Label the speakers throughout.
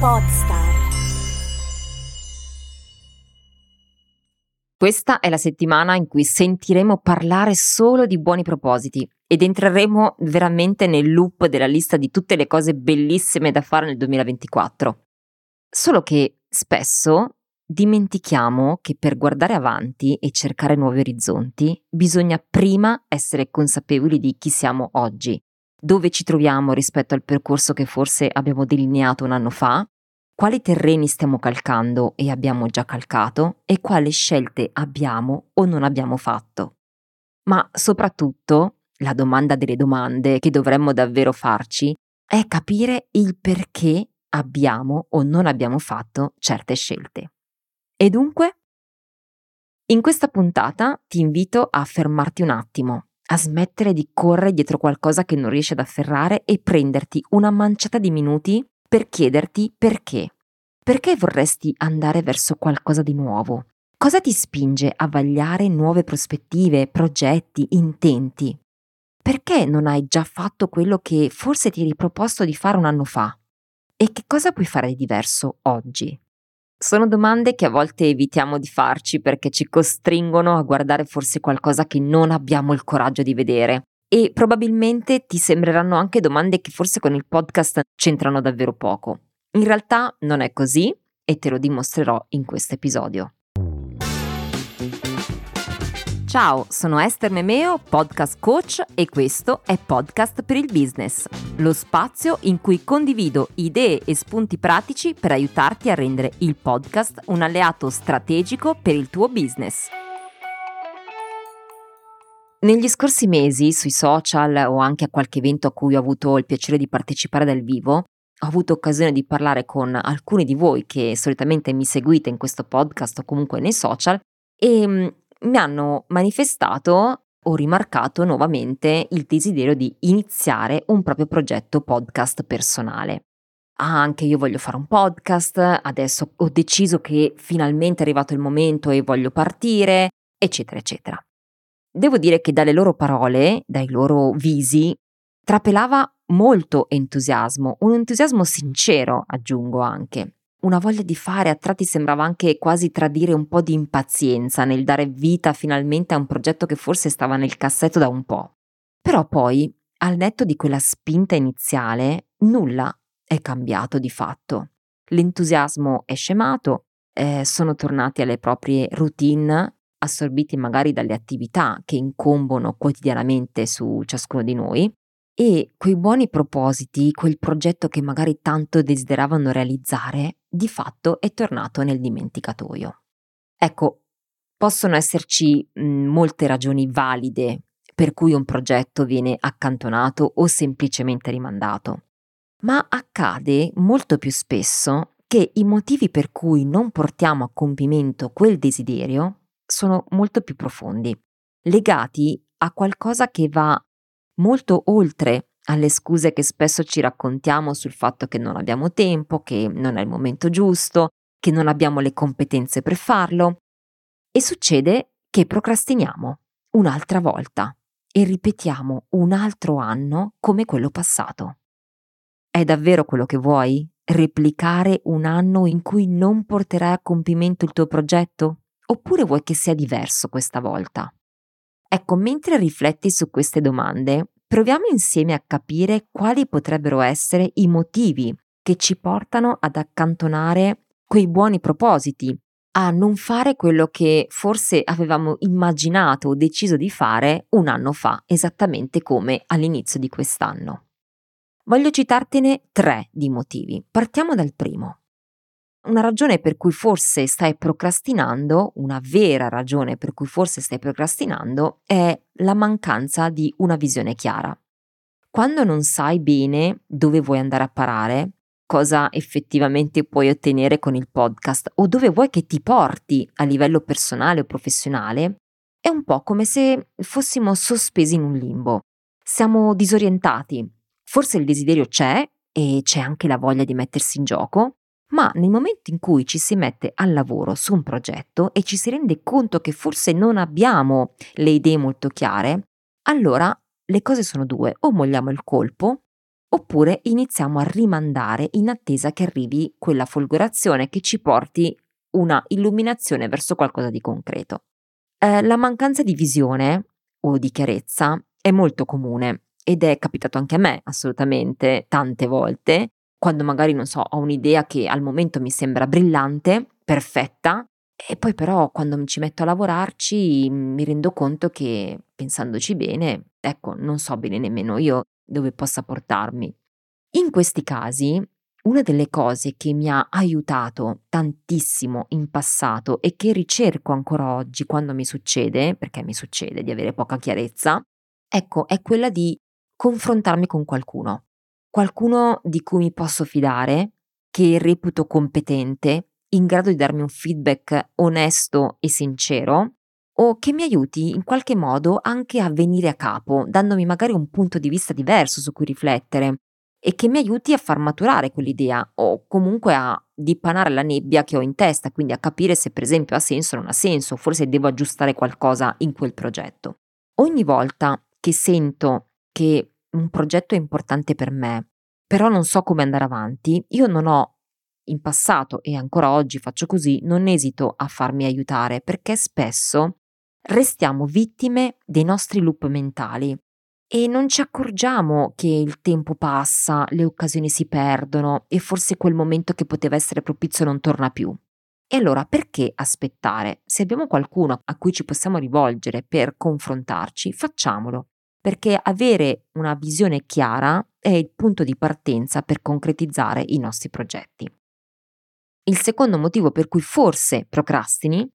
Speaker 1: Podstar.
Speaker 2: Questa è la settimana in cui sentiremo parlare solo di buoni propositi ed entreremo veramente nel loop della lista di tutte le cose bellissime da fare nel 2024. Solo che spesso dimentichiamo che per guardare avanti e cercare nuovi orizzonti bisogna prima essere consapevoli di chi siamo oggi, dove ci troviamo rispetto al percorso che forse abbiamo delineato un anno fa quali terreni stiamo calcando e abbiamo già calcato e quali scelte abbiamo o non abbiamo fatto. Ma soprattutto, la domanda delle domande che dovremmo davvero farci è capire il perché abbiamo o non abbiamo fatto certe scelte. E dunque? In questa puntata ti invito a fermarti un attimo, a smettere di correre dietro qualcosa che non riesci ad afferrare e prenderti una manciata di minuti per chiederti perché. Perché vorresti andare verso qualcosa di nuovo? Cosa ti spinge a vagliare nuove prospettive, progetti, intenti? Perché non hai già fatto quello che forse ti eri proposto di fare un anno fa? E che cosa puoi fare di diverso oggi? Sono domande che a volte evitiamo di farci perché ci costringono a guardare forse qualcosa che non abbiamo il coraggio di vedere e probabilmente ti sembreranno anche domande che forse con il podcast c'entrano davvero poco. In realtà non è così e te lo dimostrerò in questo episodio. Ciao, sono Esther Memeo, podcast coach e questo è Podcast per il Business, lo spazio in cui condivido idee e spunti pratici per aiutarti a rendere il podcast un alleato strategico per il tuo business. Negli scorsi mesi sui social o anche a qualche evento a cui ho avuto il piacere di partecipare dal vivo, ho avuto occasione di parlare con alcuni di voi che solitamente mi seguite in questo podcast o comunque nei social e mm, mi hanno manifestato o rimarcato nuovamente il desiderio di iniziare un proprio progetto podcast personale. Ah, anche io voglio fare un podcast, adesso ho deciso che finalmente è arrivato il momento e voglio partire, eccetera, eccetera. Devo dire che dalle loro parole, dai loro visi, trapelava molto entusiasmo, un entusiasmo sincero, aggiungo anche. Una voglia di fare, a tratti sembrava anche quasi tradire un po' di impazienza nel dare vita finalmente a un progetto che forse stava nel cassetto da un po'. Però poi, al netto di quella spinta iniziale, nulla è cambiato di fatto. L'entusiasmo è scemato, eh, sono tornati alle proprie routine assorbiti magari dalle attività che incombono quotidianamente su ciascuno di noi e quei buoni propositi, quel progetto che magari tanto desideravano realizzare, di fatto è tornato nel dimenticatoio. Ecco, possono esserci mh, molte ragioni valide per cui un progetto viene accantonato o semplicemente rimandato, ma accade molto più spesso che i motivi per cui non portiamo a compimento quel desiderio sono molto più profondi, legati a qualcosa che va molto oltre alle scuse che spesso ci raccontiamo sul fatto che non abbiamo tempo, che non è il momento giusto, che non abbiamo le competenze per farlo. E succede che procrastiniamo un'altra volta e ripetiamo un altro anno come quello passato. È davvero quello che vuoi? Replicare un anno in cui non porterai a compimento il tuo progetto? Oppure vuoi che sia diverso questa volta? Ecco, mentre rifletti su queste domande, proviamo insieme a capire quali potrebbero essere i motivi che ci portano ad accantonare quei buoni propositi, a non fare quello che forse avevamo immaginato o deciso di fare un anno fa, esattamente come all'inizio di quest'anno. Voglio citartene tre di motivi. Partiamo dal primo. Una ragione per cui forse stai procrastinando, una vera ragione per cui forse stai procrastinando, è la mancanza di una visione chiara. Quando non sai bene dove vuoi andare a parare, cosa effettivamente puoi ottenere con il podcast o dove vuoi che ti porti a livello personale o professionale, è un po' come se fossimo sospesi in un limbo. Siamo disorientati. Forse il desiderio c'è e c'è anche la voglia di mettersi in gioco, ma nel momento in cui ci si mette al lavoro su un progetto e ci si rende conto che forse non abbiamo le idee molto chiare, allora le cose sono due, o molliamo il colpo oppure iniziamo a rimandare in attesa che arrivi quella folgorazione che ci porti una illuminazione verso qualcosa di concreto. Eh, la mancanza di visione o di chiarezza è molto comune ed è capitato anche a me assolutamente tante volte, quando magari non so, ho un'idea che al momento mi sembra brillante, perfetta, e poi però quando mi ci metto a lavorarci mi rendo conto che pensandoci bene, ecco, non so bene nemmeno io dove possa portarmi. In questi casi, una delle cose che mi ha aiutato tantissimo in passato e che ricerco ancora oggi quando mi succede, perché mi succede di avere poca chiarezza, ecco, è quella di confrontarmi con qualcuno. Qualcuno di cui mi posso fidare, che reputo competente, in grado di darmi un feedback onesto e sincero, o che mi aiuti in qualche modo anche a venire a capo, dandomi magari un punto di vista diverso su cui riflettere e che mi aiuti a far maturare quell'idea o comunque a dipanare la nebbia che ho in testa, quindi a capire se per esempio ha senso o non ha senso, forse devo aggiustare qualcosa in quel progetto. Ogni volta che sento che un progetto è importante per me, però non so come andare avanti, io non ho in passato e ancora oggi faccio così, non esito a farmi aiutare perché spesso restiamo vittime dei nostri loop mentali e non ci accorgiamo che il tempo passa, le occasioni si perdono e forse quel momento che poteva essere propizio non torna più. E allora perché aspettare? Se abbiamo qualcuno a cui ci possiamo rivolgere per confrontarci, facciamolo, perché avere una visione chiara è il punto di partenza per concretizzare i nostri progetti. Il secondo motivo per cui forse procrastini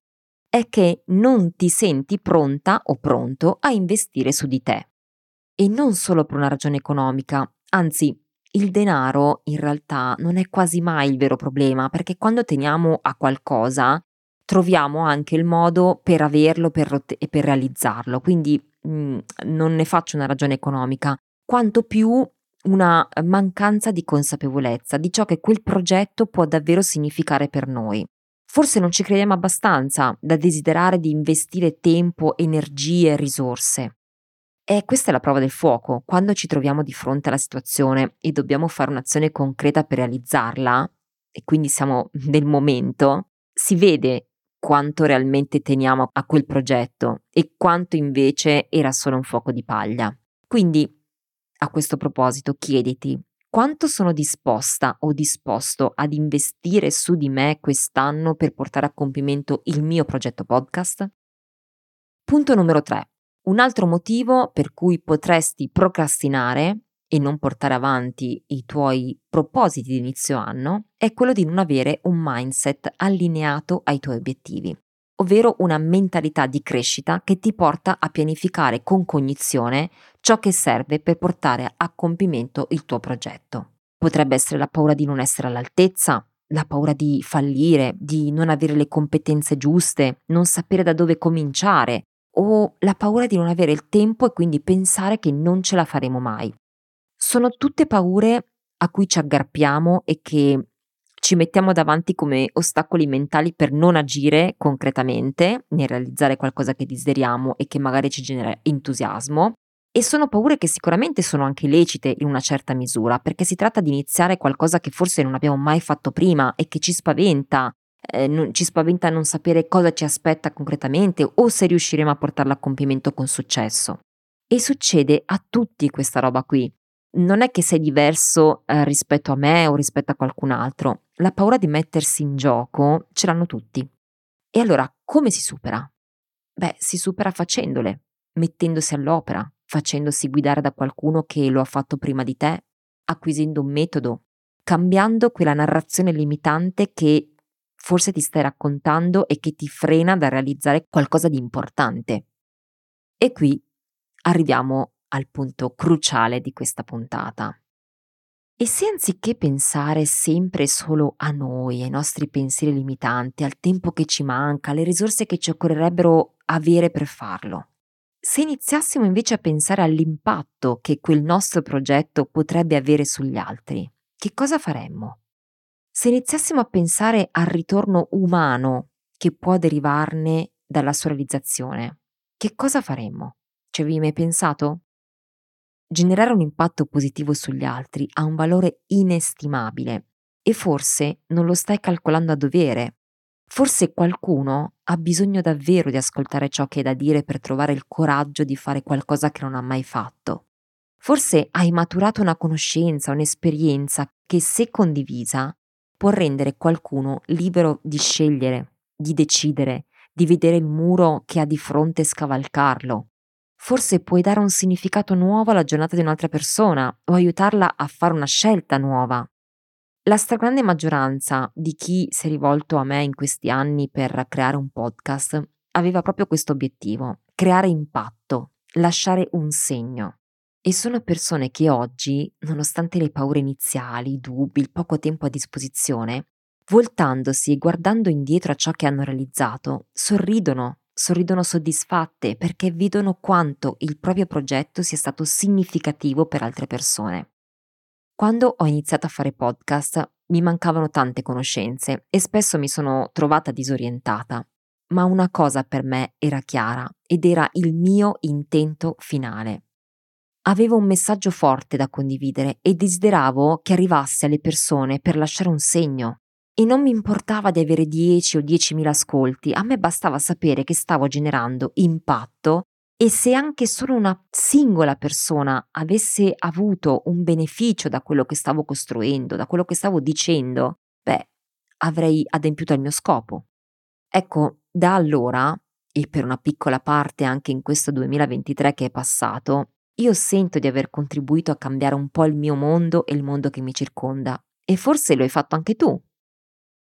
Speaker 2: è che non ti senti pronta o pronto a investire su di te. E non solo per una ragione economica, anzi il denaro in realtà non è quasi mai il vero problema, perché quando teniamo a qualcosa troviamo anche il modo per averlo per, e per realizzarlo, quindi non ne faccio una ragione economica, quanto più una mancanza di consapevolezza di ciò che quel progetto può davvero significare per noi. Forse non ci crediamo abbastanza da desiderare di investire tempo, energie risorse. E questa è la prova del fuoco. Quando ci troviamo di fronte alla situazione e dobbiamo fare un'azione concreta per realizzarla, e quindi siamo nel momento, si vede quanto realmente teniamo a quel progetto e quanto invece era solo un fuoco di paglia. Quindi, a questo proposito, chiediti quanto sono disposta o disposto ad investire su di me quest'anno per portare a compimento il mio progetto podcast? Punto numero 3. Un altro motivo per cui potresti procrastinare e non portare avanti i tuoi propositi di inizio anno è quello di non avere un mindset allineato ai tuoi obiettivi, ovvero una mentalità di crescita che ti porta a pianificare con cognizione ciò che serve per portare a compimento il tuo progetto. Potrebbe essere la paura di non essere all'altezza, la paura di fallire, di non avere le competenze giuste, non sapere da dove cominciare, o la paura di non avere il tempo e quindi pensare che non ce la faremo mai. Sono tutte paure a cui ci aggrappiamo e che ci mettiamo davanti come ostacoli mentali per non agire concretamente nel realizzare qualcosa che desideriamo e che magari ci genera entusiasmo. E sono paure che sicuramente sono anche lecite in una certa misura, perché si tratta di iniziare qualcosa che forse non abbiamo mai fatto prima e che ci spaventa, eh, non, ci spaventa non sapere cosa ci aspetta concretamente o se riusciremo a portarla a compimento con successo. E succede a tutti questa roba qui. Non è che sei diverso eh, rispetto a me o rispetto a qualcun altro. La paura di mettersi in gioco ce l'hanno tutti. E allora come si supera? Beh, si supera facendole, mettendosi all'opera, facendosi guidare da qualcuno che lo ha fatto prima di te, acquisendo un metodo, cambiando quella narrazione limitante che forse ti stai raccontando e che ti frena da realizzare qualcosa di importante. E qui arriviamo al punto cruciale di questa puntata. E se anziché pensare sempre solo a noi, ai nostri pensieri limitanti, al tempo che ci manca, alle risorse che ci occorrerebbero avere per farlo, se iniziassimo invece a pensare all'impatto che quel nostro progetto potrebbe avere sugli altri, che cosa faremmo? Se iniziassimo a pensare al ritorno umano che può derivarne dalla sua realizzazione, che cosa faremmo? Ci avevi mai pensato? Generare un impatto positivo sugli altri ha un valore inestimabile e forse non lo stai calcolando a dovere. Forse qualcuno ha bisogno davvero di ascoltare ciò che hai da dire per trovare il coraggio di fare qualcosa che non ha mai fatto. Forse hai maturato una conoscenza, un'esperienza che se condivisa può rendere qualcuno libero di scegliere, di decidere, di vedere il muro che ha di fronte e scavalcarlo. Forse puoi dare un significato nuovo alla giornata di un'altra persona o aiutarla a fare una scelta nuova. La stragrande maggioranza di chi si è rivolto a me in questi anni per creare un podcast aveva proprio questo obiettivo, creare impatto, lasciare un segno. E sono persone che oggi, nonostante le paure iniziali, i dubbi, il poco tempo a disposizione, voltandosi e guardando indietro a ciò che hanno realizzato, sorridono, sorridono soddisfatte perché vedono quanto il proprio progetto sia stato significativo per altre persone. Quando ho iniziato a fare podcast mi mancavano tante conoscenze e spesso mi sono trovata disorientata, ma una cosa per me era chiara ed era il mio intento finale Avevo un messaggio forte da condividere e desideravo che arrivasse alle persone per lasciare un segno. E non mi importava di avere 10 o 10.000 ascolti, a me bastava sapere che stavo generando impatto e se anche solo una singola persona avesse avuto un beneficio da quello che stavo costruendo, da quello che stavo dicendo, beh, avrei adempiuto il mio scopo. Ecco, da allora, e per una piccola parte anche in questo 2023 che è passato, io sento di aver contribuito a cambiare un po' il mio mondo e il mondo che mi circonda. E forse lo hai fatto anche tu.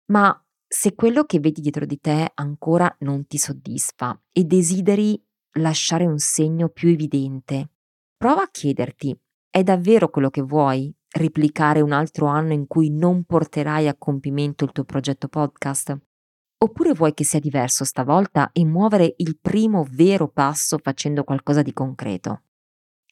Speaker 2: Ma se quello che vedi dietro di te ancora non ti soddisfa e desideri lasciare un segno più evidente, prova a chiederti, è davvero quello che vuoi? Replicare un altro anno in cui non porterai a compimento il tuo progetto podcast? Oppure vuoi che sia diverso stavolta e muovere il primo vero passo facendo qualcosa di concreto?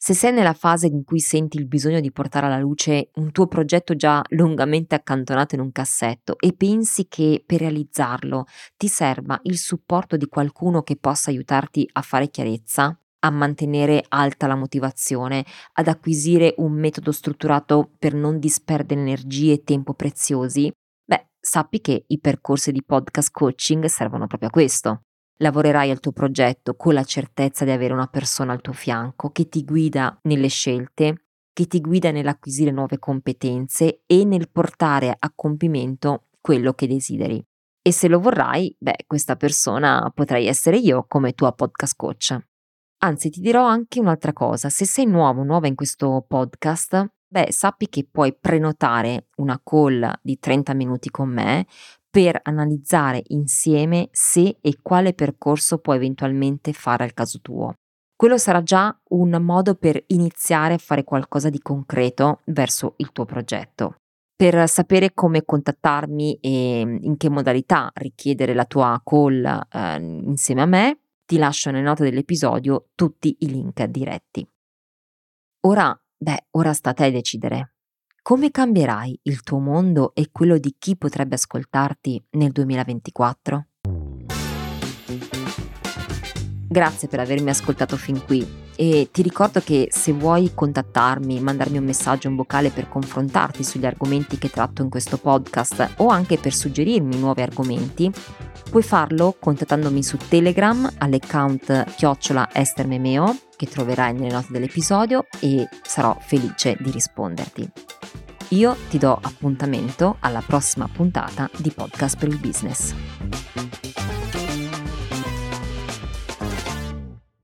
Speaker 2: Se sei nella fase in cui senti il bisogno di portare alla luce un tuo progetto già lungamente accantonato in un cassetto e pensi che per realizzarlo ti serva il supporto di qualcuno che possa aiutarti a fare chiarezza, a mantenere alta la motivazione, ad acquisire un metodo strutturato per non disperdere energie e tempo preziosi, beh, sappi che i percorsi di podcast coaching servono proprio a questo. Lavorerai al tuo progetto con la certezza di avere una persona al tuo fianco che ti guida nelle scelte, che ti guida nell'acquisire nuove competenze e nel portare a compimento quello che desideri. E se lo vorrai, beh, questa persona potrai essere io come tua podcast coach. Anzi, ti dirò anche un'altra cosa, se sei nuovo, nuova in questo podcast, beh, sappi che puoi prenotare una call di 30 minuti con me per analizzare insieme se e quale percorso può eventualmente fare al caso tuo. Quello sarà già un modo per iniziare a fare qualcosa di concreto verso il tuo progetto. Per sapere come contattarmi e in che modalità richiedere la tua call eh, insieme a me, ti lascio nelle note dell'episodio tutti i link diretti. Ora, beh, ora sta a te decidere. Come cambierai il tuo mondo e quello di chi potrebbe ascoltarti nel 2024? Grazie per avermi ascoltato fin qui e ti ricordo che se vuoi contattarmi, mandarmi un messaggio in vocale per confrontarti sugli argomenti che tratto in questo podcast o anche per suggerirmi nuovi argomenti, puoi farlo contattandomi su Telegram all'account chiocciola estermemeo che troverai nelle note dell'episodio e sarò felice di risponderti. Io ti do appuntamento alla prossima puntata di Podcast per il Business.